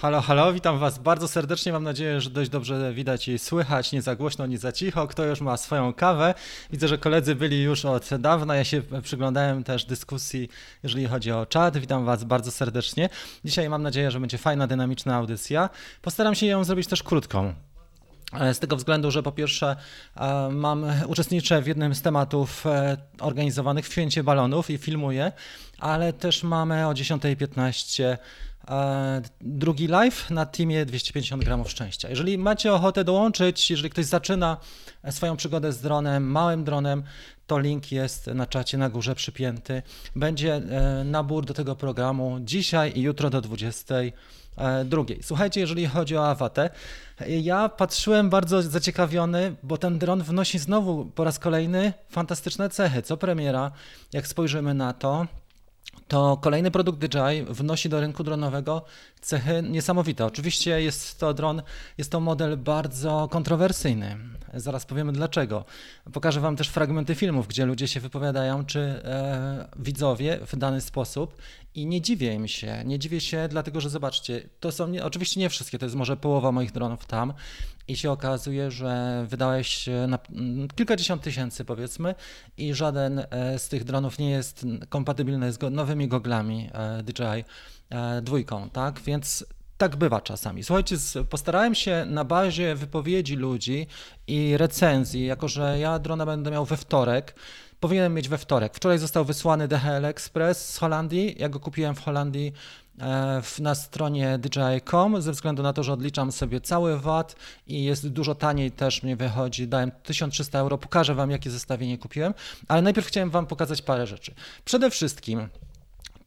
Halo, halo, witam Was bardzo serdecznie. Mam nadzieję, że dość dobrze widać i słychać, nie za głośno, nie za cicho. Kto już ma swoją kawę? Widzę, że koledzy byli już od dawna. Ja się przyglądałem też dyskusji, jeżeli chodzi o czat. Witam Was bardzo serdecznie. Dzisiaj mam nadzieję, że będzie fajna, dynamiczna audycja. Postaram się ją zrobić też krótką. Z tego względu, że po pierwsze e, mam, uczestniczę w jednym z tematów e, organizowanych w Święcie Balonów i filmuję, ale też mamy o 10.15 E, drugi live na teamie 250 gramów szczęścia. Jeżeli macie ochotę dołączyć, jeżeli ktoś zaczyna swoją przygodę z dronem, małym dronem, to link jest na czacie na górze przypięty. Będzie e, nabór do tego programu dzisiaj i jutro do 22. Słuchajcie, jeżeli chodzi o awatę, ja patrzyłem bardzo zaciekawiony, bo ten dron wnosi znowu po raz kolejny fantastyczne cechy. Co premiera, jak spojrzymy na to, to kolejny produkt DJI wnosi do rynku dronowego cechy niesamowite. Oczywiście jest to dron, jest to model bardzo kontrowersyjny. Zaraz powiemy dlaczego. Pokażę Wam też fragmenty filmów, gdzie ludzie się wypowiadają, czy e, widzowie w dany sposób i nie dziwię im się. Nie dziwię się, dlatego że zobaczcie, to są nie, oczywiście nie wszystkie, to jest może połowa moich dronów tam i się okazuje, że wydałeś na kilkadziesiąt tysięcy powiedzmy i żaden e, z tych dronów nie jest kompatybilny z nowymi goglami e, DJI e, dwójką, tak? Więc tak bywa czasami. Słuchajcie, postarałem się na bazie wypowiedzi ludzi i recenzji, jako że ja drona będę miał we wtorek, powinienem mieć we wtorek. Wczoraj został wysłany DHL Express z Holandii. Ja go kupiłem w Holandii e, na stronie DJI.com ze względu na to, że odliczam sobie cały VAT i jest dużo taniej też mnie wychodzi. Dałem 1300 euro. Pokażę Wam, jakie zestawienie kupiłem, ale najpierw chciałem Wam pokazać parę rzeczy. Przede wszystkim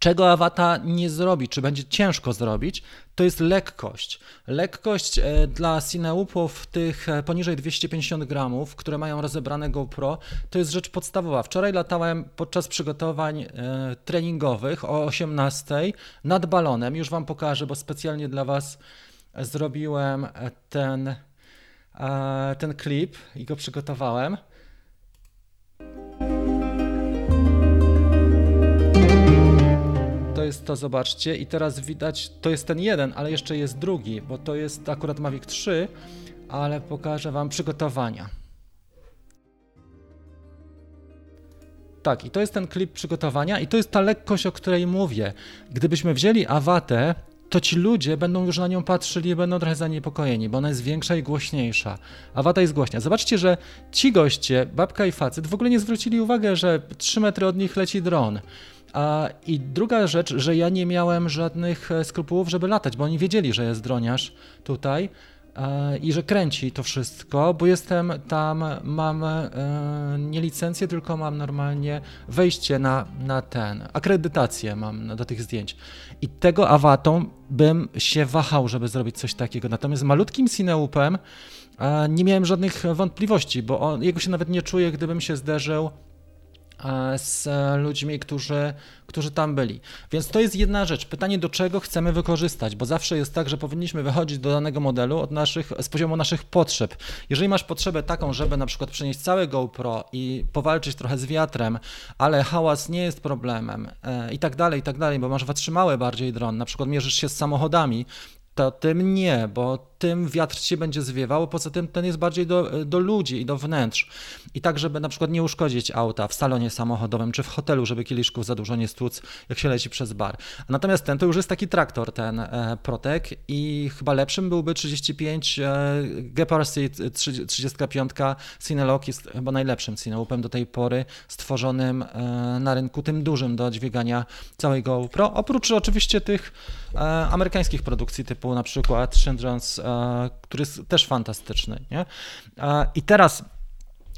czego Awata nie zrobi, czy będzie ciężko zrobić, to jest lekkość. Lekkość e, dla cineupów tych e, poniżej 250 gramów, które mają rozebrane GoPro, to jest rzecz podstawowa. Wczoraj latałem podczas przygotowań e, treningowych o 18 nad balonem. Już Wam pokażę, bo specjalnie dla Was zrobiłem ten, ten klip i go przygotowałem. To jest to, zobaczcie. I teraz widać, to jest ten jeden, ale jeszcze jest drugi, bo to jest akurat Mavic 3, ale pokażę Wam przygotowania. Tak, i to jest ten klip przygotowania i to jest ta lekkość, o której mówię. Gdybyśmy wzięli awatę, to ci ludzie będą już na nią patrzyli i będą trochę zaniepokojeni, bo ona jest większa i głośniejsza. Awata jest głośna. Zobaczcie, że ci goście, babka i facet, w ogóle nie zwrócili uwagi, że 3 metry od nich leci dron. A, I druga rzecz, że ja nie miałem żadnych e, skrupułów, żeby latać, bo oni wiedzieli, że jest droniarz tutaj i że kręci to wszystko, bo jestem tam, mam e, nie licencję, tylko mam normalnie wejście na, na ten, akredytację mam do tych zdjęć. I tego awatą bym się wahał, żeby zrobić coś takiego. Natomiast malutkim Cineupem nie miałem żadnych wątpliwości, bo on, jego się nawet nie czuję, gdybym się zderzył z ludźmi, którzy, którzy tam byli. Więc to jest jedna rzecz. Pytanie, do czego chcemy wykorzystać, bo zawsze jest tak, że powinniśmy wychodzić do danego modelu od naszych, z poziomu naszych potrzeb. Jeżeli masz potrzebę taką, żeby na przykład przenieść całe GoPro i powalczyć trochę z wiatrem, ale hałas nie jest problemem e, i tak dalej, i tak dalej, bo masz wytrzymały bardziej dron, na przykład mierzysz się z samochodami, to tym nie, bo tym wiatr ci będzie zwiewał, poza tym ten jest bardziej do, do ludzi i do wnętrz. I tak, żeby na przykład nie uszkodzić auta w salonie samochodowym czy w hotelu, żeby kieliszków za dużo nie stłuc, jak się leci przez bar. Natomiast ten to już jest taki traktor, ten e, Protek i chyba lepszym byłby 35 e, Geparcy 35 Cinelog jest chyba najlepszym Cineloopem do tej pory stworzonym e, na rynku, tym dużym do dźwigania całej GoPro, oprócz oczywiście tych e, amerykańskich produkcji typu na przykład Schindler's e, który jest też fantastyczny. Nie? I teraz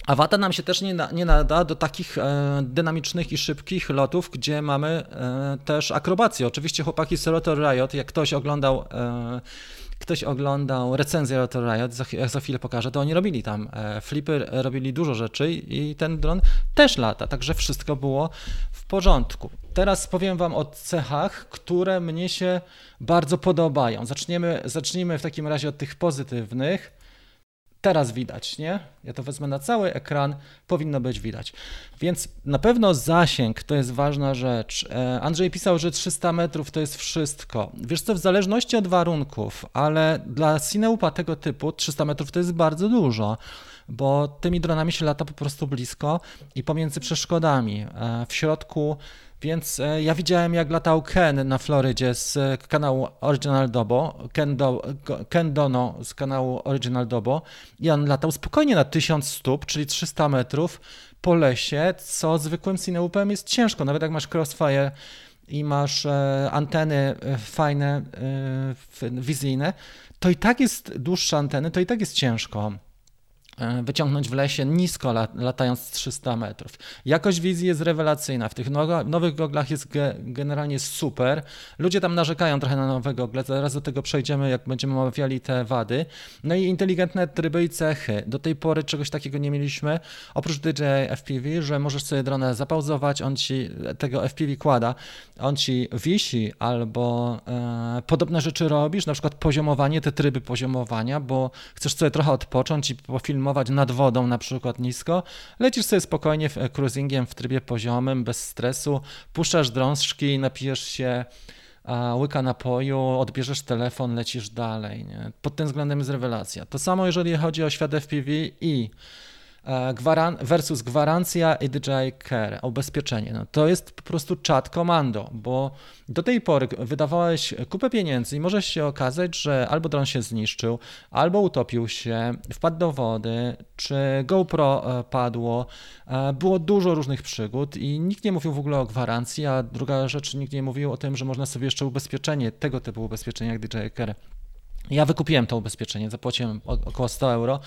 Awata nam się też nie, nie nada do takich e, dynamicznych i szybkich lotów, gdzie mamy e, też akrobację. Oczywiście chłopaki z Rotor Riot, jak ktoś oglądał e, ktoś oglądał recenzję Rotor Riot, za, za chwilę pokażę, to oni robili tam e, flipy, robili dużo rzeczy i ten dron też lata, także wszystko było porządku. Teraz powiem Wam o cechach, które mnie się bardzo podobają. Zaczniemy, zacznijmy w takim razie od tych pozytywnych. Teraz widać, nie? Ja to wezmę na cały ekran, powinno być widać. Więc na pewno zasięg to jest ważna rzecz. E, Andrzej pisał, że 300 metrów to jest wszystko. Wiesz co, w zależności od warunków, ale dla Cineupa tego typu 300 metrów to jest bardzo dużo bo tymi dronami się lata po prostu blisko i pomiędzy przeszkodami. E, w środku więc e, ja widziałem, jak latał Ken na Florydzie z e, kanału Original Dobo, Ken, Do, Ken Dono z kanału Original Dobo. I on latał spokojnie na 1000 stóp, czyli 300 metrów po lesie, co zwykłym cineupem jest ciężko, nawet jak masz crossfire i masz e, anteny fajne, wizyjne, to i tak jest dłuższa anteny, to i tak jest ciężko. E, wyciągnąć w lesie nisko latając 300 metrów. Jakość wizji jest rewelacyjna. W tych nowych goglach jest generalnie super. Ludzie tam narzekają trochę na nowe gogle, zaraz do tego przejdziemy, jak będziemy omawiali te wady. No i inteligentne tryby i cechy. Do tej pory czegoś takiego nie mieliśmy, oprócz DJ FPV, że możesz sobie dronę zapauzować, on ci tego FPV kłada, on ci wisi albo e, podobne rzeczy robisz, na przykład poziomowanie, te tryby poziomowania, bo chcesz sobie trochę odpocząć i pofilmować filmować nad wodą na przykład nisko, lecisz sobie spokojnie e, cruisingiem w trybie poziomym, bez stresu, puszczasz drążki, napijesz się łyka napoju, odbierzesz telefon, lecisz dalej. Nie? Pod tym względem jest rewelacja. To samo jeżeli chodzi o świat FPV i E, versus gwarancja i DJI Care, ubezpieczenie. No, to jest po prostu czat komando, bo do tej pory wydawałeś kupę pieniędzy i może się okazać, że albo dron się zniszczył, albo utopił się, wpadł do wody, czy GoPro e, padło. E, było dużo różnych przygód i nikt nie mówił w ogóle o gwarancji, a druga rzecz, nikt nie mówił o tym, że można sobie jeszcze ubezpieczenie, tego typu ubezpieczenie jak DJI Care ja wykupiłem to ubezpieczenie, zapłaciłem około 100 euro,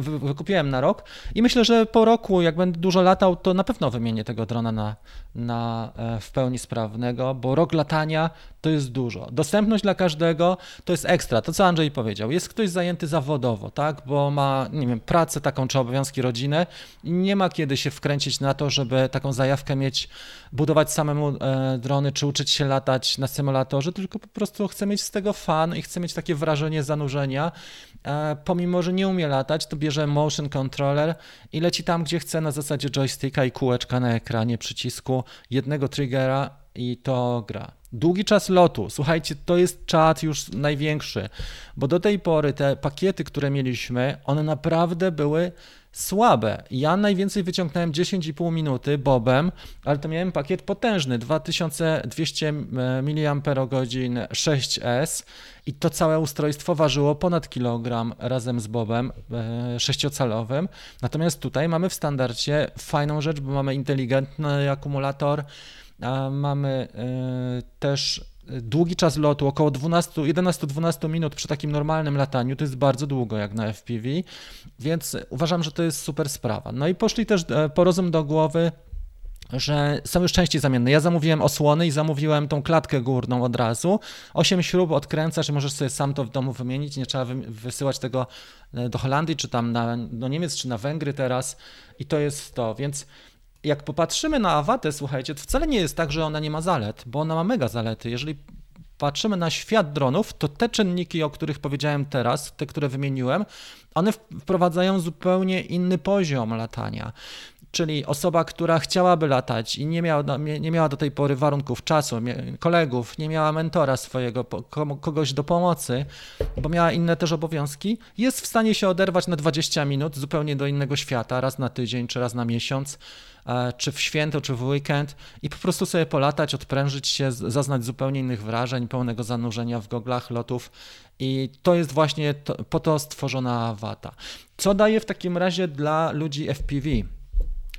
wykupiłem na rok i myślę, że po roku, jak będę dużo latał, to na pewno wymienię tego drona na, na e, w pełni sprawnego, bo rok latania to jest dużo. Dostępność dla każdego to jest ekstra. To, co Andrzej powiedział, jest ktoś zajęty zawodowo, tak, bo ma, nie wiem, pracę taką czy obowiązki rodzinę i nie ma kiedy się wkręcić na to, żeby taką zajawkę mieć, budować samemu e, drony czy uczyć się latać na symulatorze, tylko po prostu chce mieć z tego fan i chce mieć takie wrażenie zanurzenia. E, pomimo, że nie umie latać, to bierze motion controller i leci tam, gdzie chce na zasadzie joysticka i kółeczka na ekranie przycisku, jednego triggera i to gra. Długi czas lotu. Słuchajcie, to jest czat już największy, bo do tej pory te pakiety, które mieliśmy, one naprawdę były słabe. Ja najwięcej wyciągnąłem 10,5 minuty bobem, ale to miałem pakiet potężny 2200 mAh 6S i to całe ustrojstwo ważyło ponad kilogram razem z bobem e, sześciocalowym. Natomiast tutaj mamy w standardzie fajną rzecz, bo mamy inteligentny akumulator, mamy e, też długi czas lotu, około 11-12 minut przy takim normalnym lataniu, to jest bardzo długo jak na FPV, więc uważam, że to jest super sprawa. No i poszli też e, po rozum do głowy, że są już części zamienne. Ja zamówiłem osłony i zamówiłem tą klatkę górną od razu. Osiem śrub odkręcasz i możesz sobie sam to w domu wymienić. Nie trzeba wysyłać tego e, do Holandii, czy tam na, do Niemiec, czy na Węgry teraz. I to jest to. Więc jak popatrzymy na Awatę, słuchajcie, to wcale nie jest tak, że ona nie ma zalet, bo ona ma mega zalety. Jeżeli patrzymy na świat dronów, to te czynniki, o których powiedziałem teraz, te, które wymieniłem, one wprowadzają zupełnie inny poziom latania. Czyli osoba, która chciałaby latać i nie miała, nie miała do tej pory warunków czasu, kolegów, nie miała mentora swojego, kogoś do pomocy, bo miała inne też obowiązki, jest w stanie się oderwać na 20 minut zupełnie do innego świata, raz na tydzień czy raz na miesiąc E, czy w święto, czy w weekend i po prostu sobie polatać, odprężyć się, zaznać zupełnie innych wrażeń, pełnego zanurzenia w goglach, lotów i to jest właśnie to, po to stworzona wata. Co daje w takim razie dla ludzi FPV?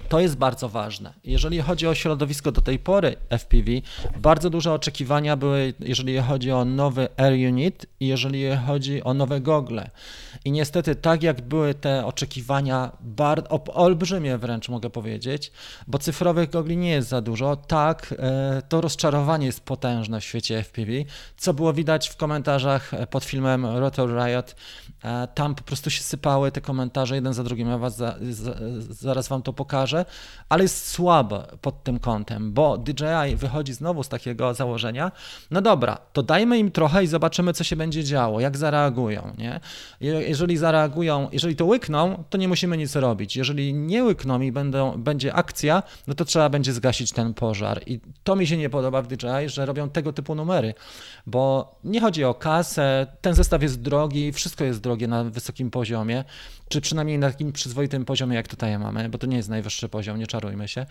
To jest bardzo ważne. Jeżeli chodzi o środowisko do tej pory FPV, bardzo duże oczekiwania były, jeżeli chodzi o nowy Air Unit i jeżeli chodzi o nowe gogle. I niestety, tak jak były te oczekiwania, bardzo, olbrzymie wręcz mogę powiedzieć, bo cyfrowych gogli nie jest za dużo, tak e, to rozczarowanie jest potężne w świecie FPV, co było widać w komentarzach pod filmem Rotor Riot. E, tam po prostu się sypały te komentarze jeden za drugim. Ja was za, za, zaraz wam to pokażę ale jest słabe pod tym kątem, bo DJI wychodzi znowu z takiego założenia, no dobra, to dajmy im trochę i zobaczymy, co się będzie działo, jak zareagują, nie? Jeżeli zareagują, jeżeli to łykną, to nie musimy nic robić. Jeżeli nie łykną i będą, będzie akcja, no to trzeba będzie zgasić ten pożar. I to mi się nie podoba w DJI, że robią tego typu numery, bo nie chodzi o kasę, ten zestaw jest drogi, wszystko jest drogie na wysokim poziomie, czy przynajmniej na takim przyzwoitym poziomie, jak tutaj mamy, bo to nie jest najwyższy poziom, nie czarujmy się.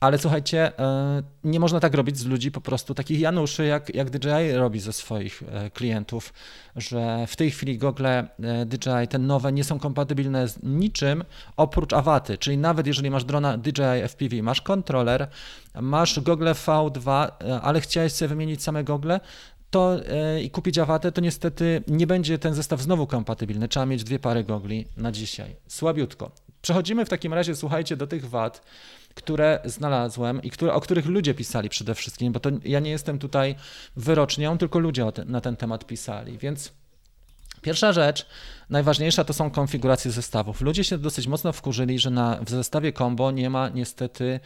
Ale słuchajcie, e, nie można tak robić z ludzi po prostu takich Januszy, jak, jak DJI robi ze swoich e, klientów, że w tej chwili gogle e, DJI, te nowe, nie są kompatybilne z niczym oprócz awaty, czyli nawet jeżeli masz drona DJI FPV, masz kontroler, masz gogle V2, ale chciałeś sobie wymienić same gogle, to i kupić awatę, to niestety nie będzie ten zestaw znowu kompatybilny. Trzeba mieć dwie pary gogli na dzisiaj. Słabiutko. Przechodzimy w takim razie, słuchajcie, do tych wad, które znalazłem i które, o których ludzie pisali przede wszystkim, bo to ja nie jestem tutaj wyrocznią, tylko ludzie na ten temat pisali. Więc pierwsza rzecz, najważniejsza to są konfiguracje zestawów. Ludzie się dosyć mocno wkurzyli, że na, w zestawie combo nie ma niestety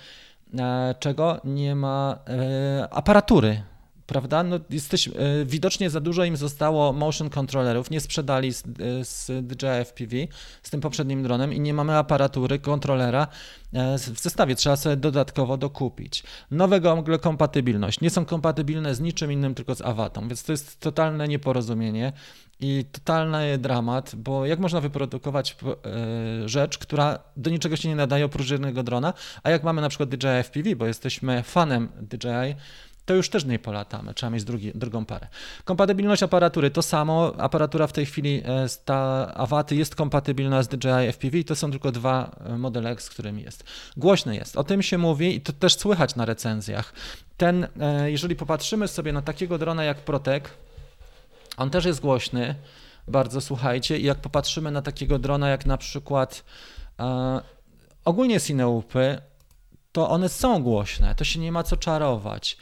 e, czego? Nie ma e, aparatury prawda? No jesteś, e, widocznie za dużo im zostało motion controllerów, nie sprzedali z, e, z DJI FPV, z tym poprzednim dronem i nie mamy aparatury, kontrolera e, w zestawie, trzeba sobie dodatkowo dokupić. Nowe gogle kompatybilność, nie są kompatybilne z niczym innym, tylko z awatą, więc to jest totalne nieporozumienie i totalny dramat, bo jak można wyprodukować rzecz, która do niczego się nie nadaje oprócz jednego drona, a jak mamy na przykład DJI FPV, bo jesteśmy fanem DJI, to już też nie polatamy, trzeba mieć drugi, drugą parę. Kompatybilność aparatury to samo, aparatura w tej chwili, e, ta Awaty jest kompatybilna z DJI FPV to są tylko dwa e, modele, z którymi jest. Głośny jest, o tym się mówi i to też słychać na recenzjach. Ten, e, jeżeli popatrzymy sobie na takiego drona jak Protek, on też jest głośny, bardzo słuchajcie, i jak popatrzymy na takiego drona jak na przykład e, ogólnie Cineupy, to one są głośne, to się nie ma co czarować.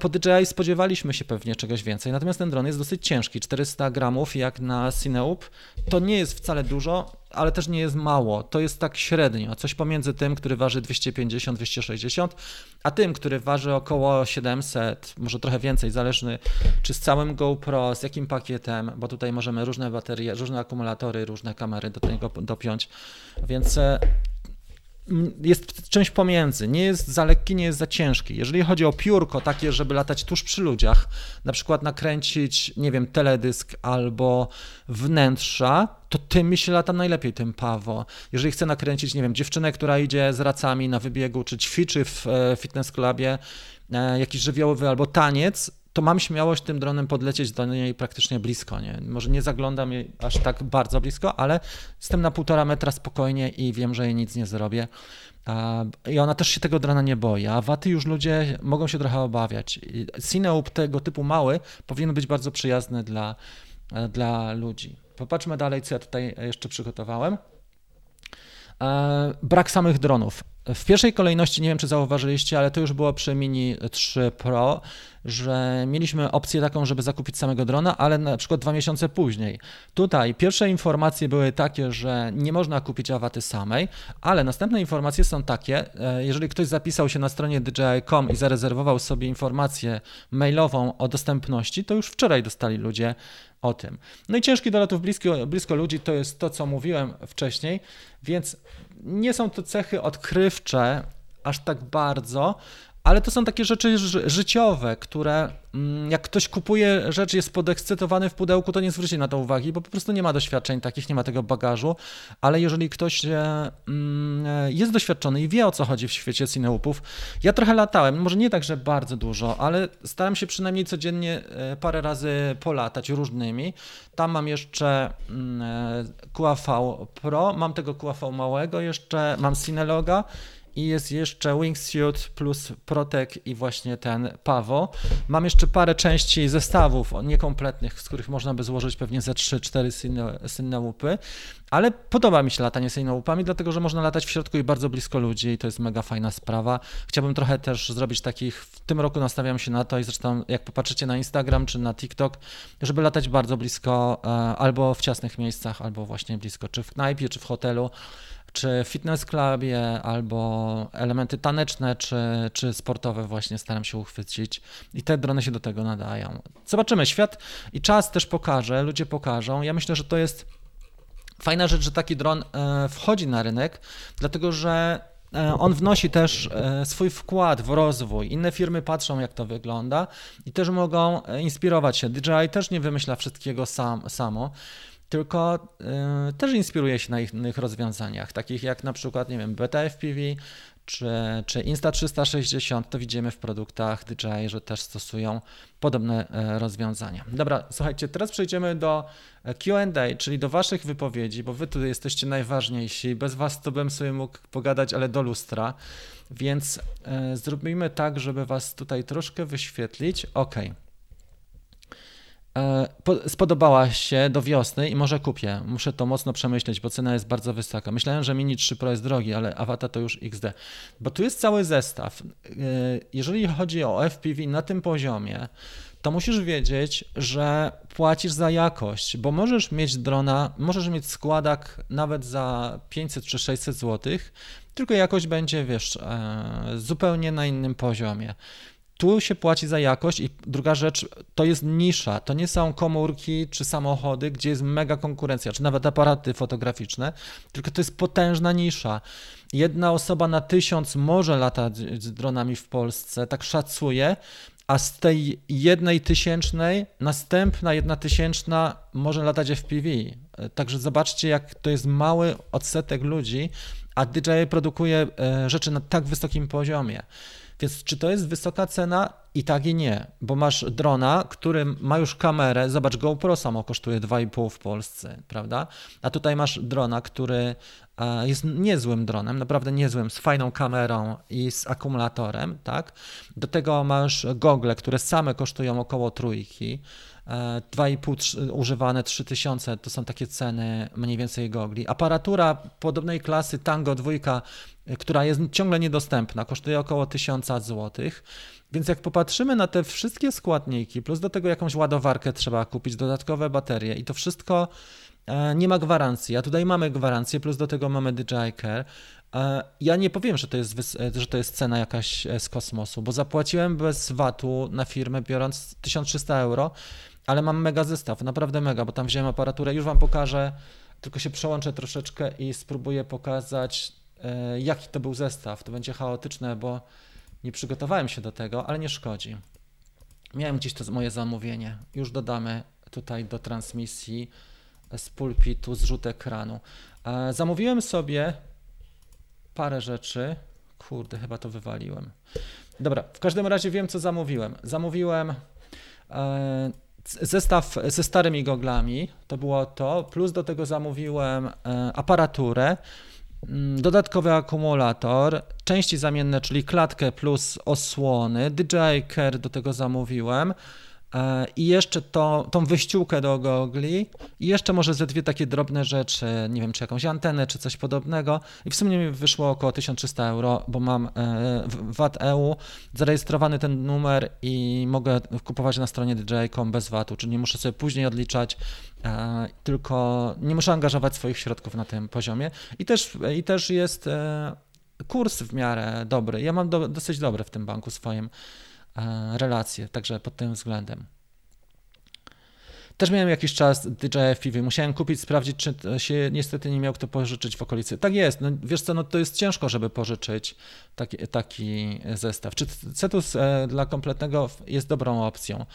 Po DJI spodziewaliśmy się pewnie czegoś więcej, natomiast ten dron jest dosyć ciężki, 400 gramów jak na Cineup. To nie jest wcale dużo, ale też nie jest mało. To jest tak średnio, coś pomiędzy tym, który waży 250-260, a tym, który waży około 700, może trochę więcej, zależny czy z całym GoPro, z jakim pakietem, bo tutaj możemy różne baterie, różne akumulatory, różne kamery do tego dopiąć, więc e, jest czymś pomiędzy. Nie jest za lekki, nie jest za ciężki. Jeżeli chodzi o piórko takie, żeby latać tuż przy ludziach, na przykład nakręcić, nie wiem, teledysk albo wnętrza, to tym mi się lata najlepiej, tym Pawo. Jeżeli chcę nakręcić, nie wiem, dziewczynę, która idzie z racami na wybiegu, czy ćwiczy w e, fitness clubie, e, jakiś żywiołowy albo taniec, to mam śmiałość tym dronem podlecieć do niej praktycznie blisko. Nie? Może nie zaglądam jej aż tak bardzo blisko, ale jestem na półtora metra spokojnie i wiem, że jej nic nie zrobię. I ona też się tego drona nie boi, a waty już ludzie mogą się trochę obawiać. Cineup tego typu mały powinien być bardzo przyjazny dla, dla ludzi. Popatrzmy dalej, co ja tutaj jeszcze przygotowałem. Brak samych dronów. W pierwszej kolejności, nie wiem czy zauważyliście, ale to już było przy Mini 3 Pro, że mieliśmy opcję taką, żeby zakupić samego drona, ale na przykład dwa miesiące później. Tutaj pierwsze informacje były takie, że nie można kupić awaty samej, ale następne informacje są takie, e, jeżeli ktoś zapisał się na stronie DJI.com i zarezerwował sobie informację mailową o dostępności, to już wczoraj dostali ludzie o tym. No i ciężki do lotów blisko, blisko ludzi to jest to, co mówiłem wcześniej, więc nie są to cechy odkrywcze aż tak bardzo, ale to są takie rzeczy życiowe, które mm, jak ktoś kupuje rzecz, jest podekscytowany w pudełku, to nie zwróci na to uwagi, bo po prostu nie ma doświadczeń takich, nie ma tego bagażu, ale jeżeli ktoś e, mm, e, jest doświadczony i wie o co chodzi w świecie cineupów, ja trochę latałem, może nie tak, że bardzo dużo, ale staram się przynajmniej codziennie e, parę razy polatać różnymi. Tam mam jeszcze mm, QAV Pro, mam tego QAV małego jeszcze, mam Cineloga i jest jeszcze Wingsuit plus Protek i właśnie ten Pawo. Mam jeszcze parę części zestawów niekompletnych, z których można by złożyć pewnie ze 3-4 synne łupy, ale podoba mi się latanie synne łupami, dlatego że można latać w środku i bardzo blisko ludzi i to jest mega fajna sprawa. Chciałbym trochę też zrobić takich, w tym roku nastawiam się na to i zresztą jak popatrzycie na Instagram czy na TikTok, żeby latać bardzo blisko e, albo w ciasnych miejscach, albo właśnie blisko, czy w knajpie, czy w hotelu, czy fitness clubie, albo elementy taneczne, czy, czy sportowe właśnie staram się uchwycić i te drony się do tego nadają. Zobaczymy, świat i czas też pokaże, ludzie pokażą. Ja myślę, że to jest fajna rzecz, że taki dron e, wchodzi na rynek, dlatego że e, on wnosi też e, swój wkład w rozwój. Inne firmy patrzą, jak to wygląda i też mogą inspirować się. DJI też nie wymyśla wszystkiego sam, samo tylko y, też inspiruje się na innych rozwiązaniach, takich jak na przykład, nie wiem, BTFPV czy, czy Insta360, to widzimy w produktach DJI, że też stosują podobne e, rozwiązania. Dobra, słuchajcie, teraz przejdziemy do e, Q&A, czyli do waszych wypowiedzi, bo wy tu jesteście najważniejsi. Bez was to bym sobie mógł pogadać, ale do lustra. Więc e, zrobimy tak, żeby was tutaj troszkę wyświetlić. OK. E, spodobała się do wiosny i może kupię. Muszę to mocno przemyśleć, bo cena jest bardzo wysoka. Myślałem, że Mini 3 Pro jest drogi, ale Avata to już XD. Bo tu jest cały zestaw. E, jeżeli chodzi o FPV na tym poziomie, to musisz wiedzieć, że płacisz za jakość, bo możesz mieć drona, możesz mieć składak nawet za 500 czy 600 zł, tylko jakość będzie, wiesz, e, zupełnie na innym poziomie tu się płaci za jakość i druga rzecz, to jest nisza, to nie są komórki czy samochody, gdzie jest mega konkurencja, czy nawet aparaty fotograficzne, tylko to jest potężna nisza. Jedna osoba na tysiąc może latać z dronami w Polsce, tak szacuje, a z tej jednej tysięcznej następna jedna tysięczna może latać FPV. Także zobaczcie, jak to jest mały odsetek ludzi, a DJI produkuje e, rzeczy na tak wysokim poziomie. Więc czy to jest wysoka cena? I tak i nie, bo masz drona, który ma już kamerę, zobacz, GoPro samo kosztuje 2,5 w Polsce, prawda? A tutaj masz drona, który e, jest niezłym dronem, naprawdę niezłym, z fajną kamerą i z akumulatorem, tak? Do tego masz gogle, które same kosztują około trójki, 2,5 używane 3000 to są takie ceny mniej więcej gogli. Aparatura podobnej klasy Tango 2, która jest ciągle niedostępna, kosztuje około 1000 zł. Więc jak popatrzymy na te wszystkie składniki, plus do tego jakąś ładowarkę trzeba kupić, dodatkowe baterie i to wszystko e, nie ma gwarancji, a tutaj mamy gwarancję, plus do tego mamy DJI Care. E, ja nie powiem, że to, jest, że to jest cena jakaś e, z kosmosu, bo zapłaciłem bez VAT-u na firmę biorąc 1300 euro ale mam mega zestaw, naprawdę mega, bo tam wziąłem aparaturę, już Wam pokażę, tylko się przełączę troszeczkę i spróbuję pokazać, e, jaki to był zestaw. To będzie chaotyczne, bo nie przygotowałem się do tego, ale nie szkodzi. Miałem gdzieś to moje zamówienie. Już dodamy tutaj do transmisji z pulpitu zrzut ekranu. E, zamówiłem sobie parę rzeczy. Kurde, chyba to wywaliłem. Dobra, w każdym razie wiem, co zamówiłem. Zamówiłem e, zestaw ze starymi goglami, to było to, plus do tego zamówiłem e, aparaturę, mm, dodatkowy akumulator, części zamienne, czyli klatkę plus osłony, DJI Care do tego zamówiłem, E, i jeszcze to, tą wyściółkę do gogli. I jeszcze może ze dwie takie drobne rzeczy, nie wiem, czy jakąś antenę, czy coś podobnego. I w sumie mi wyszło około 1300 euro, bo mam e, VAT EU, zarejestrowany ten numer i mogę kupować na stronie DJI.com bez VAT-u, czyli nie muszę sobie później odliczać, e, tylko nie muszę angażować swoich środków na tym poziomie. I też, i też jest kurs w miarę dobry. Ja mam do, dosyć dobry w tym banku swoim. E, relacje, także pod tym względem. Też miałem jakiś czas DJI FPV, musiałem kupić, sprawdzić, czy się niestety nie miał kto pożyczyć w okolicy. Tak jest, no, wiesz co, no to jest ciężko, żeby pożyczyć taki, taki zestaw. Czy Cetus e, dla kompletnego jest dobrą opcją?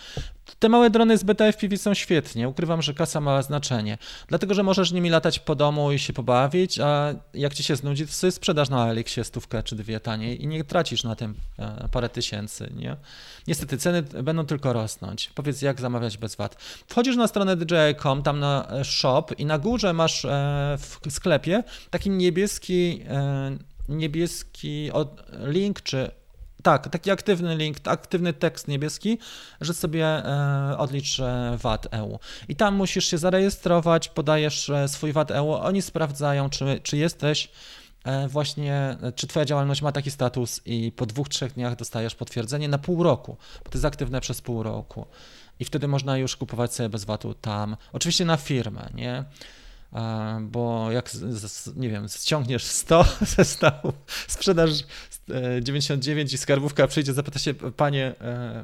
Te małe drony z beta FPV są świetnie. Ukrywam, że kasa ma znaczenie. Dlatego, że możesz nimi latać po domu i się pobawić, a jak ci się znudzi, to sobie sprzedasz na Elixie stówkę czy dwie taniej i nie tracisz na tym e, parę tysięcy. Nie? Niestety ceny będą tylko rosnąć. Powiedz, jak zamawiać bez VAT. Wchodzisz na stronę DJI.com, tam na e, shop i na górze masz e, w sklepie taki niebieski niebieski link czy tak, taki aktywny link, aktywny tekst niebieski, że sobie e, odlicz e, VAT EU. I tam musisz się zarejestrować, podajesz e, swój VAT EU, oni sprawdzają, czy, czy jesteś właśnie, czy twoja działalność ma taki status i po dwóch, trzech dniach dostajesz potwierdzenie na pół roku, bo to jest aktywne przez pół roku. I wtedy można już kupować sobie bez VAT-u tam, oczywiście na firmę, nie? bo jak, nie wiem, ściągniesz 100 ze stołu, sprzedasz 99 i skarbówka przyjdzie, zapyta się, panie,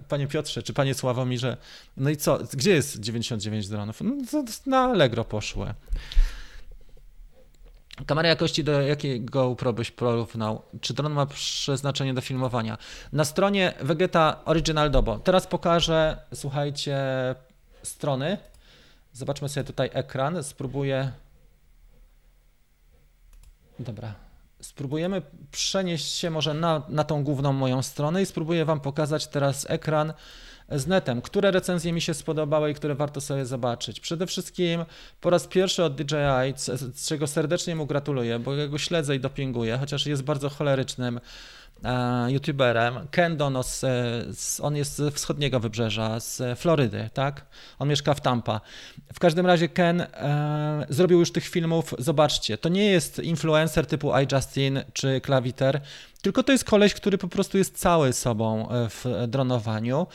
panie Piotrze, czy panie Sławomirze, no i co, gdzie jest 99 dronów? No, na Allegro poszły. Kamera jakości do jakiego GoPro byś porównał? Czy dron ma przeznaczenie do filmowania? Na stronie Vegeta Original Dobo. Teraz pokażę, słuchajcie, strony. Zobaczmy sobie tutaj ekran. Spróbuję. Dobra. Spróbujemy przenieść się może na, na tą główną moją stronę i spróbuję Wam pokazać teraz ekran z netem, które recenzje mi się spodobały i które warto sobie zobaczyć. Przede wszystkim po raz pierwszy od DJI, czego serdecznie mu gratuluję, bo ja go śledzę i dopinguję, chociaż jest bardzo cholerycznym e, youtuberem. Ken Donos, on jest z wschodniego wybrzeża, z Florydy, tak? On mieszka w Tampa. W każdym razie Ken e, zrobił już tych filmów, zobaczcie, to nie jest influencer typu iJustin czy Klawiter, tylko to jest koleś, który po prostu jest cały sobą e, w dronowaniu.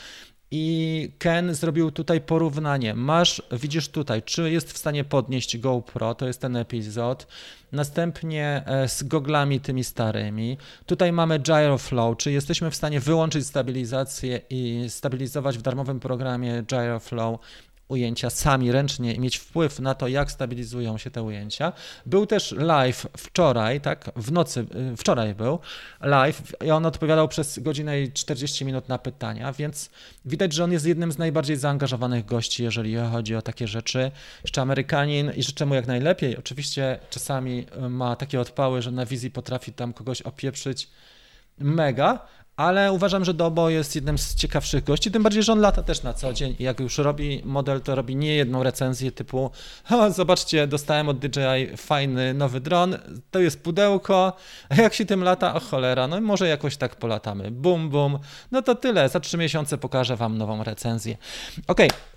I Ken zrobił tutaj porównanie. Masz, widzisz tutaj, czy jest w stanie podnieść GoPro, to jest ten epizod. Następnie e, z goglami tymi starymi. Tutaj mamy Gyroflow, czy jesteśmy w stanie wyłączyć stabilizację i stabilizować w darmowym programie Gyroflow ujęcia sami ręcznie i mieć wpływ na to, jak stabilizują się te ujęcia. Był też live wczoraj, tak, w nocy, y, wczoraj był live i on odpowiadał przez godzinę i 40 minut na pytania, więc widać, że on jest jednym z najbardziej zaangażowanych gości, jeżeli chodzi o takie rzeczy. Jeszcze Amerykanin i życzę mu jak najlepiej. Oczywiście czasami y, ma takie odpały, że na wizji potrafi tam kogoś opieprzyć mega, ale uważam, że Dobo jest jednym z ciekawszych gości, tym bardziej, że on lata też na co dzień i jak już robi model, to robi nie jedną recenzję typu zobaczcie, dostałem od DJI fajny nowy dron, to jest pudełko, a jak się tym lata, o cholera, no może jakoś tak polatamy, bum, bum, no to tyle, za trzy miesiące pokażę wam nową recenzję. Okej, okay.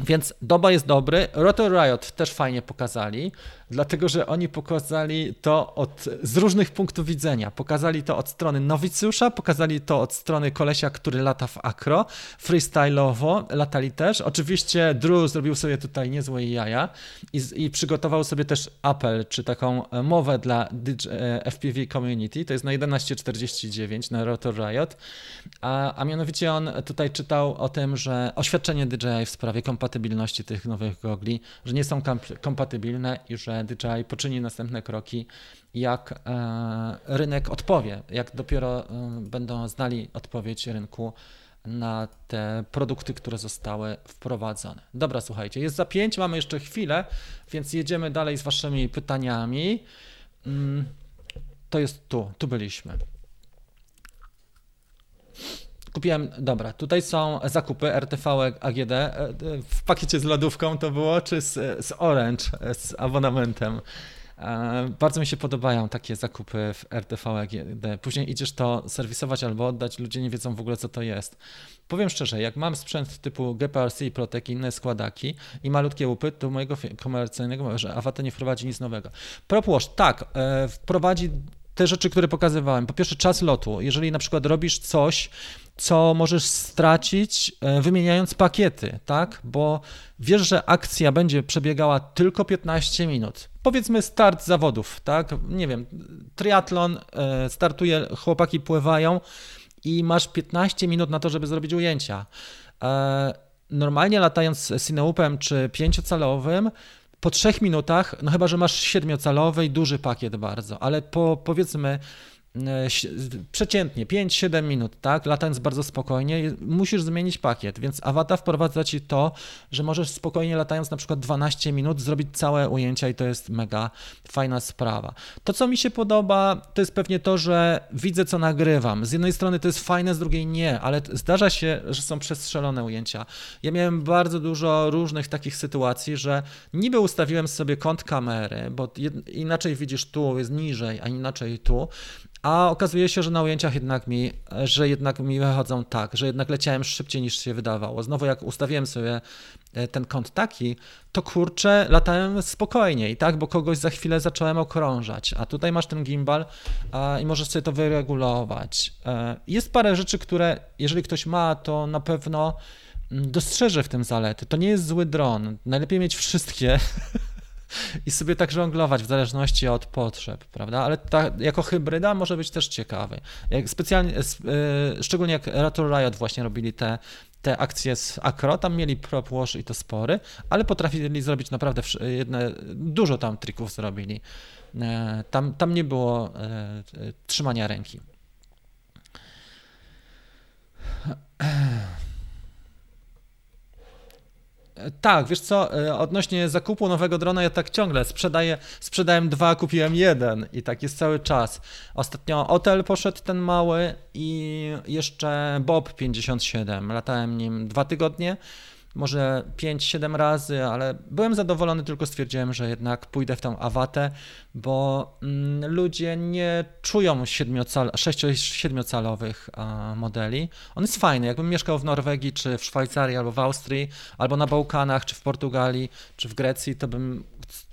Więc Doba jest dobry. Rotor Riot też fajnie pokazali, dlatego że oni pokazali to od, z różnych punktów widzenia. Pokazali to od strony nowicjusza, pokazali to od strony kolesia, który lata w akro, freestyle'owo latali też. Oczywiście Drew zrobił sobie tutaj niezłe jaja i, i przygotował sobie też apel, czy taką mowę dla e, FPV Community, to jest na 11.49 na Rotor Riot, a, a mianowicie on tutaj czytał o tym, że oświadczenie DJI w sprawie kompatybilności tych nowych gogli, że nie są kompatybilne i że DJI poczyni następne kroki, jak e, rynek odpowie, jak dopiero e, będą znali odpowiedź rynku na te produkty, które zostały wprowadzone. Dobra, słuchajcie, jest za pięć, mamy jeszcze chwilę, więc jedziemy dalej z waszymi pytaniami. Mm, to jest tu, tu byliśmy. Kupiłem, dobra, tutaj są zakupy RTV AGD. E, w pakiecie z lodówką to było, czy z, z Orange, z abonamentem? E, bardzo mi się podobają takie zakupy w RTV AGD. Później idziesz to serwisować albo oddać, ludzie nie wiedzą w ogóle, co to jest. Powiem szczerze, jak mam sprzęt typu GPRC i Protek i inne składaki i malutkie łupy, to mojego komercyjnego, że Avata nie wprowadzi nic nowego. PropWash, tak, e, wprowadzi te rzeczy, które pokazywałem. Po pierwsze, czas lotu. Jeżeli na przykład robisz coś, co możesz stracić e, wymieniając pakiety, tak? Bo wiesz, że akcja będzie przebiegała tylko 15 minut. Powiedzmy start zawodów, tak? Nie wiem, triatlon, e, startuje, chłopaki pływają i masz 15 minut na to, żeby zrobić ujęcia. E, normalnie latając Cineupem czy pięciocalowym, po trzech minutach, no chyba, że masz siedmiocalowy i duży pakiet bardzo, ale po powiedzmy przeciętnie 5-7 minut, tak, latając bardzo spokojnie, musisz zmienić pakiet, więc Avata wprowadza ci to, że możesz spokojnie latając na przykład 12 minut zrobić całe ujęcia i to jest mega fajna sprawa. To, co mi się podoba, to jest pewnie to, że widzę, co nagrywam. Z jednej strony to jest fajne, z drugiej nie, ale zdarza się, że są przestrzelone ujęcia. Ja miałem bardzo dużo różnych takich sytuacji, że niby ustawiłem sobie kąt kamery, bo inaczej widzisz tu, jest niżej, a inaczej tu, a okazuje się, że na ujęciach jednak mi, że jednak mi wychodzą tak, że jednak leciałem szybciej niż się wydawało. Znowu jak ustawiłem sobie e, ten kąt taki, to kurczę, latałem spokojniej, tak, bo kogoś za chwilę zacząłem okrążać, a tutaj masz ten gimbal a, i możesz sobie to wyregulować. E, jest parę rzeczy, które jeżeli ktoś ma, to na pewno mm, dostrzeże w tym zalety. To nie jest zły dron. Najlepiej mieć wszystkie, i sobie tak żonglować w zależności od potrzeb, prawda? Ale ta, jako hybryda może być też ciekawy. Jak specjalnie, e, szczególnie jak Rattle Riot właśnie robili te, te akcje z Acro, tam mieli prop wash i to spory, ale potrafili zrobić naprawdę jedne, dużo tam trików zrobili. E, tam, tam nie było trzymania ręki. Tak, wiesz co, e, odnośnie zakupu nowego drona, ja tak ciągle sprzedaję, sprzedałem dwa, kupiłem jeden i tak jest cały czas. Ostatnio Otel poszedł ten mały i jeszcze Bob 57, latałem nim dwa tygodnie może 5-7 razy, ale byłem zadowolony, tylko stwierdziłem, że jednak pójdę w tą awatę, bo mm, ludzie nie czują 6-7-calowych modeli. On jest fajny, jakbym mieszkał w Norwegii, czy w Szwajcarii, albo w Austrii, albo na Bałkanach, czy w Portugalii, czy w Grecji, to bym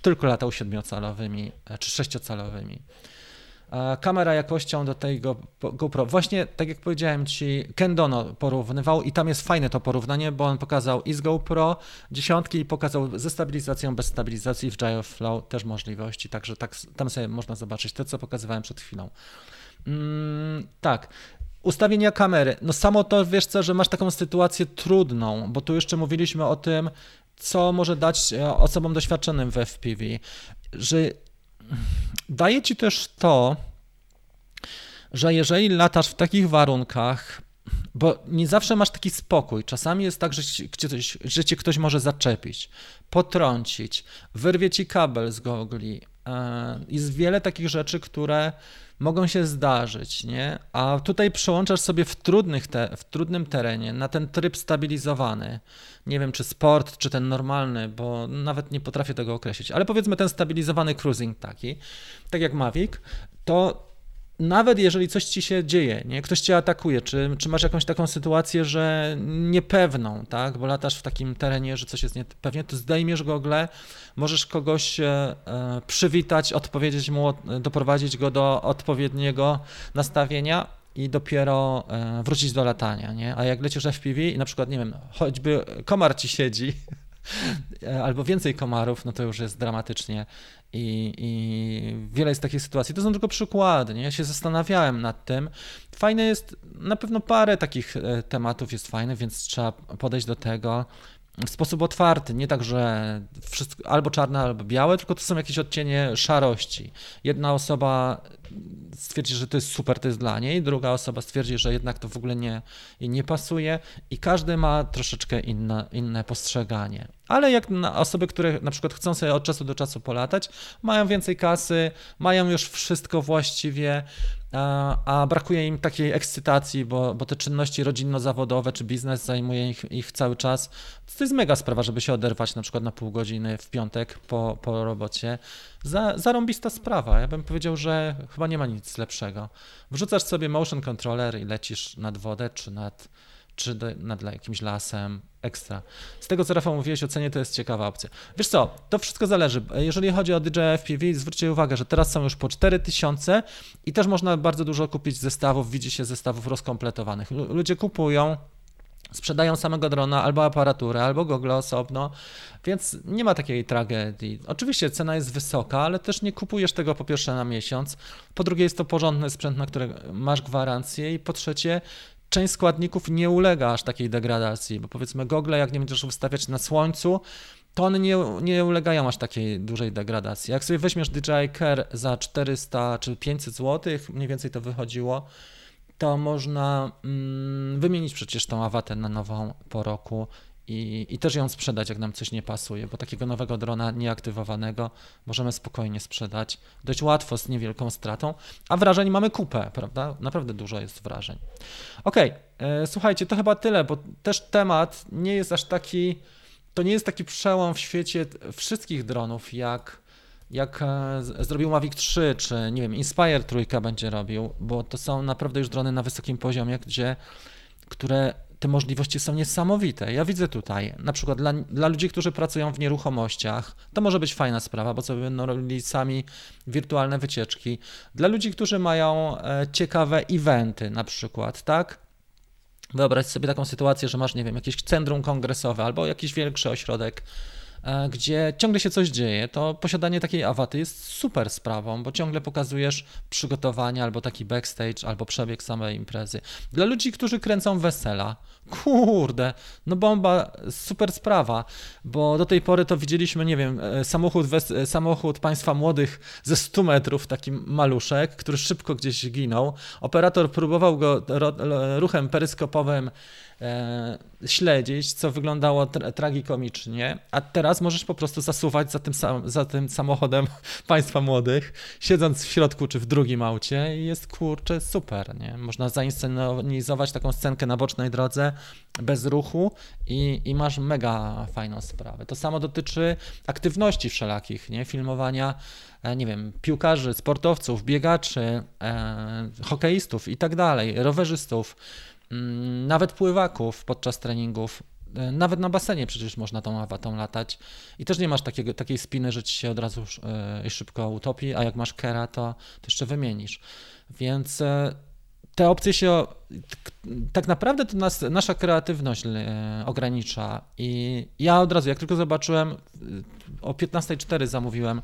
tylko latał 7-calowymi, e, czy 6-calowymi kamera jakością do tego GoPro. Właśnie tak jak powiedziałem Ci, Kendono porównywał i tam jest fajne to porównanie, bo on pokazał i z GoPro dziesiątki i pokazał ze stabilizacją, bez stabilizacji w Flow też możliwości, także tak, tam sobie można zobaczyć to, co pokazywałem przed chwilą. Mm, tak, ustawienia kamery. No samo to, wiesz co, że masz taką sytuację trudną, bo tu jeszcze mówiliśmy o tym, co może dać e, osobom doświadczonym w FPV, że daje ci też to, że jeżeli latasz w takich warunkach, bo nie zawsze masz taki spokój. Czasami jest tak, że, ktoś, że cię ktoś może zaczepić, potrącić, wyrwie ci kabel z gogli. E, jest wiele takich rzeczy, które mogą się zdarzyć, nie? A tutaj przełączasz sobie w, trudnych te, w trudnym terenie na ten tryb stabilizowany. Nie wiem, czy sport, czy ten normalny, bo nawet nie potrafię tego określić, ale powiedzmy ten stabilizowany cruising taki, tak jak Mavic, to nawet jeżeli coś ci się dzieje, nie? ktoś cię atakuje, czy, czy masz jakąś taką sytuację, że niepewną, tak? bo latasz w takim terenie, że coś jest niepewnie, to zdejmiesz gogle, możesz kogoś e, przywitać, odpowiedzieć mu, doprowadzić go do odpowiedniego nastawienia i dopiero e, wrócić do latania. Nie? A jak lecisz FPV i na przykład, nie wiem, choćby komar ci siedzi, e, albo więcej komarów, no to już jest dramatycznie i, I, wiele jest takich sytuacji. To są tylko przykłady. Nie? Ja się zastanawiałem nad tym. Fajne jest, na pewno parę takich e, tematów jest fajnych, więc trzeba podejść do tego w sposób otwarty. Nie tak, że wszystko, albo czarne, albo białe, tylko to są jakieś odcienie szarości. Jedna osoba stwierdzi, że to jest super, to jest dla niej, druga osoba stwierdzi, że jednak to w ogóle nie, nie pasuje i każdy ma troszeczkę inne, inne postrzeganie. Ale jak osoby, które na przykład chcą sobie od czasu do czasu polatać, mają więcej kasy, mają już wszystko właściwie, a, a brakuje im takiej ekscytacji, bo, bo te czynności rodzinno-zawodowe czy biznes zajmuje ich, ich cały czas. To jest mega sprawa, żeby się oderwać na przykład na pół godziny w piątek po, po robocie. Za, zarąbista sprawa. Ja bym powiedział, że chyba nie ma nic lepszego. Wrzucasz sobie motion controller i lecisz nad wodę czy nad, czy nad jakimś lasem, ekstra. Z tego, co Rafał mówiłeś o cenie, to jest ciekawa opcja. Wiesz co, to wszystko zależy. Jeżeli chodzi o DJI FPV, zwróćcie uwagę, że teraz są już po 4000 i też można bardzo dużo kupić zestawów, widzi się zestawów rozkompletowanych. Ludzie kupują, sprzedają samego drona, albo aparaturę, albo gogle osobno, więc nie ma takiej tragedii. Oczywiście cena jest wysoka, ale też nie kupujesz tego po pierwsze na miesiąc, po drugie jest to porządny sprzęt, na który masz gwarancję i po trzecie część składników nie ulega aż takiej degradacji, bo powiedzmy gogle, jak nie będziesz ustawiać na słońcu, to one nie, nie ulegają aż takiej dużej degradacji. Jak sobie weźmiesz DJI Care za 400 czy 500 zł, mniej więcej to wychodziło, to można mm, wymienić przecież tą awatę na nową po roku i, i też ją sprzedać, jak nam coś nie pasuje, bo takiego nowego drona nieaktywowanego możemy spokojnie sprzedać dość łatwo, z niewielką stratą, a wrażeń mamy kupę, prawda? Naprawdę dużo jest wrażeń. Ok, e, słuchajcie, to chyba tyle, bo też temat nie jest aż taki, to nie jest taki przełom w świecie wszystkich dronów, jak jak e, zrobił Mavic 3, czy nie wiem, Inspire trójka będzie robił, bo to są naprawdę już drony na wysokim poziomie, gdzie, które te możliwości są niesamowite. Ja widzę tutaj, na przykład dla, dla ludzi, którzy pracują w nieruchomościach, to może być fajna sprawa, bo sobie będą robili sami wirtualne wycieczki. Dla ludzi, którzy mają e, ciekawe eventy, na przykład, tak? Wyobraź sobie taką sytuację, że masz, nie wiem, jakieś centrum kongresowe albo jakiś większy ośrodek gdzie ciągle się coś dzieje, to posiadanie takiej awaty jest super sprawą, bo ciągle pokazujesz przygotowania albo taki backstage, albo przebieg samej imprezy. Dla ludzi, którzy kręcą wesela, kurde, no bomba, super sprawa, bo do tej pory to widzieliśmy, nie wiem, e, samochód, wes- samochód państwa młodych ze 100 metrów, taki maluszek, który szybko gdzieś ginął. Operator próbował go ruchem peryskopowym e, śledzić, co wyglądało tra tragikomicznie, a teraz możesz po prostu zasuwać za tym, za tym samochodem państwa młodych, siedząc w środku czy w drugim aucie i jest kurczę super, nie? Można zainscenizować taką scenkę na bocznej drodze bez ruchu i, i masz mega fajną sprawę. To samo dotyczy aktywności wszelakich, nie? Filmowania e, nie wiem, piłkarzy, sportowców, biegaczy, e, hokeistów i tak dalej, rowerzystów. Mm, nawet pływaków podczas treningów. E, nawet na basenie przecież można tą awatą latać i też nie masz takiego, takiej spiny, że ci się od razu yy, szybko utopi, a jak masz kera, to, to jeszcze wymienisz. Więc yy, te opcje się tak naprawdę to nas, nasza kreatywność ogranicza i ja od razu, jak tylko zobaczyłem, o 15.04 zamówiłem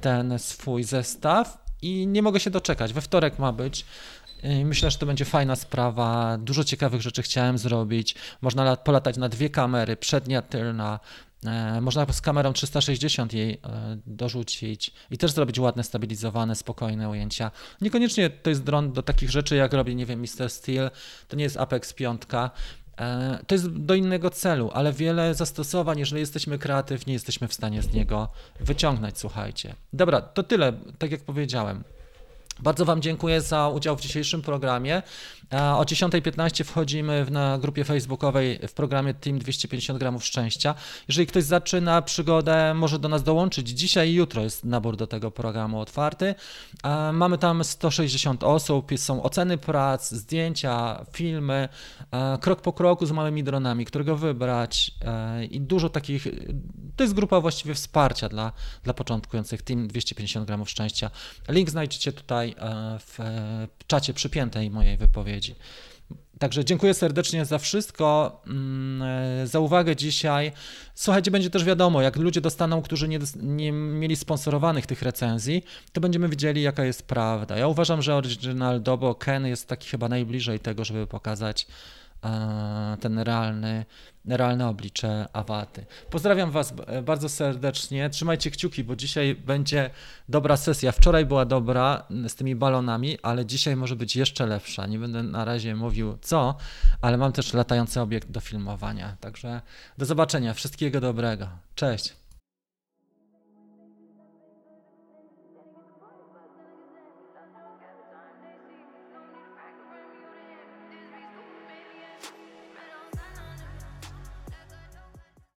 ten swój zestaw i nie mogę się doczekać. We wtorek ma być. Myślę, że to będzie fajna sprawa. Dużo ciekawych rzeczy chciałem zrobić. Można polatać na dwie kamery, przednia, tylna. E, można z kamerą 360 jej e, dorzucić i też zrobić ładne, stabilizowane, spokojne ujęcia. Niekoniecznie to jest dron do takich rzeczy, jak robi, nie wiem, Mr. Steel, to nie jest Apex 5. E, to jest do innego celu, ale wiele zastosowań, jeżeli jesteśmy kreatywni, jesteśmy w stanie z niego wyciągnąć, słuchajcie. Dobra, to tyle, tak jak powiedziałem. Bardzo Wam dziękuję za udział w dzisiejszym programie. O 10.15 wchodzimy na grupie facebookowej w programie Team 250 gramów szczęścia. Jeżeli ktoś zaczyna przygodę, może do nas dołączyć. Dzisiaj i jutro jest nabór do tego programu otwarty. Mamy tam 160 osób, są oceny prac, zdjęcia, filmy, krok po kroku z małymi dronami, którego wybrać i dużo takich, to jest grupa właściwie wsparcia dla, dla początkujących Team 250 gramów szczęścia. Link znajdziecie tutaj w czacie przypiętej mojej wypowiedzi odpowiedzi. Także dziękuję serdecznie za wszystko, mm, e, za uwagę dzisiaj. Słuchajcie, będzie też wiadomo, jak ludzie dostaną, którzy nie, nie, mieli sponsorowanych tych recenzji, to będziemy widzieli, jaka jest prawda. Ja uważam, że Original Dobo Ken jest taki chyba najbliżej tego, żeby pokazać ten realny realne oblicze Awaty. Pozdrawiam Was bardzo serdecznie. Trzymajcie kciuki, bo dzisiaj będzie dobra sesja. Wczoraj była dobra z tymi balonami, ale dzisiaj może być jeszcze lepsza. Nie będę na razie mówił co, ale mam też latający obiekt do filmowania. Także do zobaczenia. Wszystkiego dobrego. Cześć.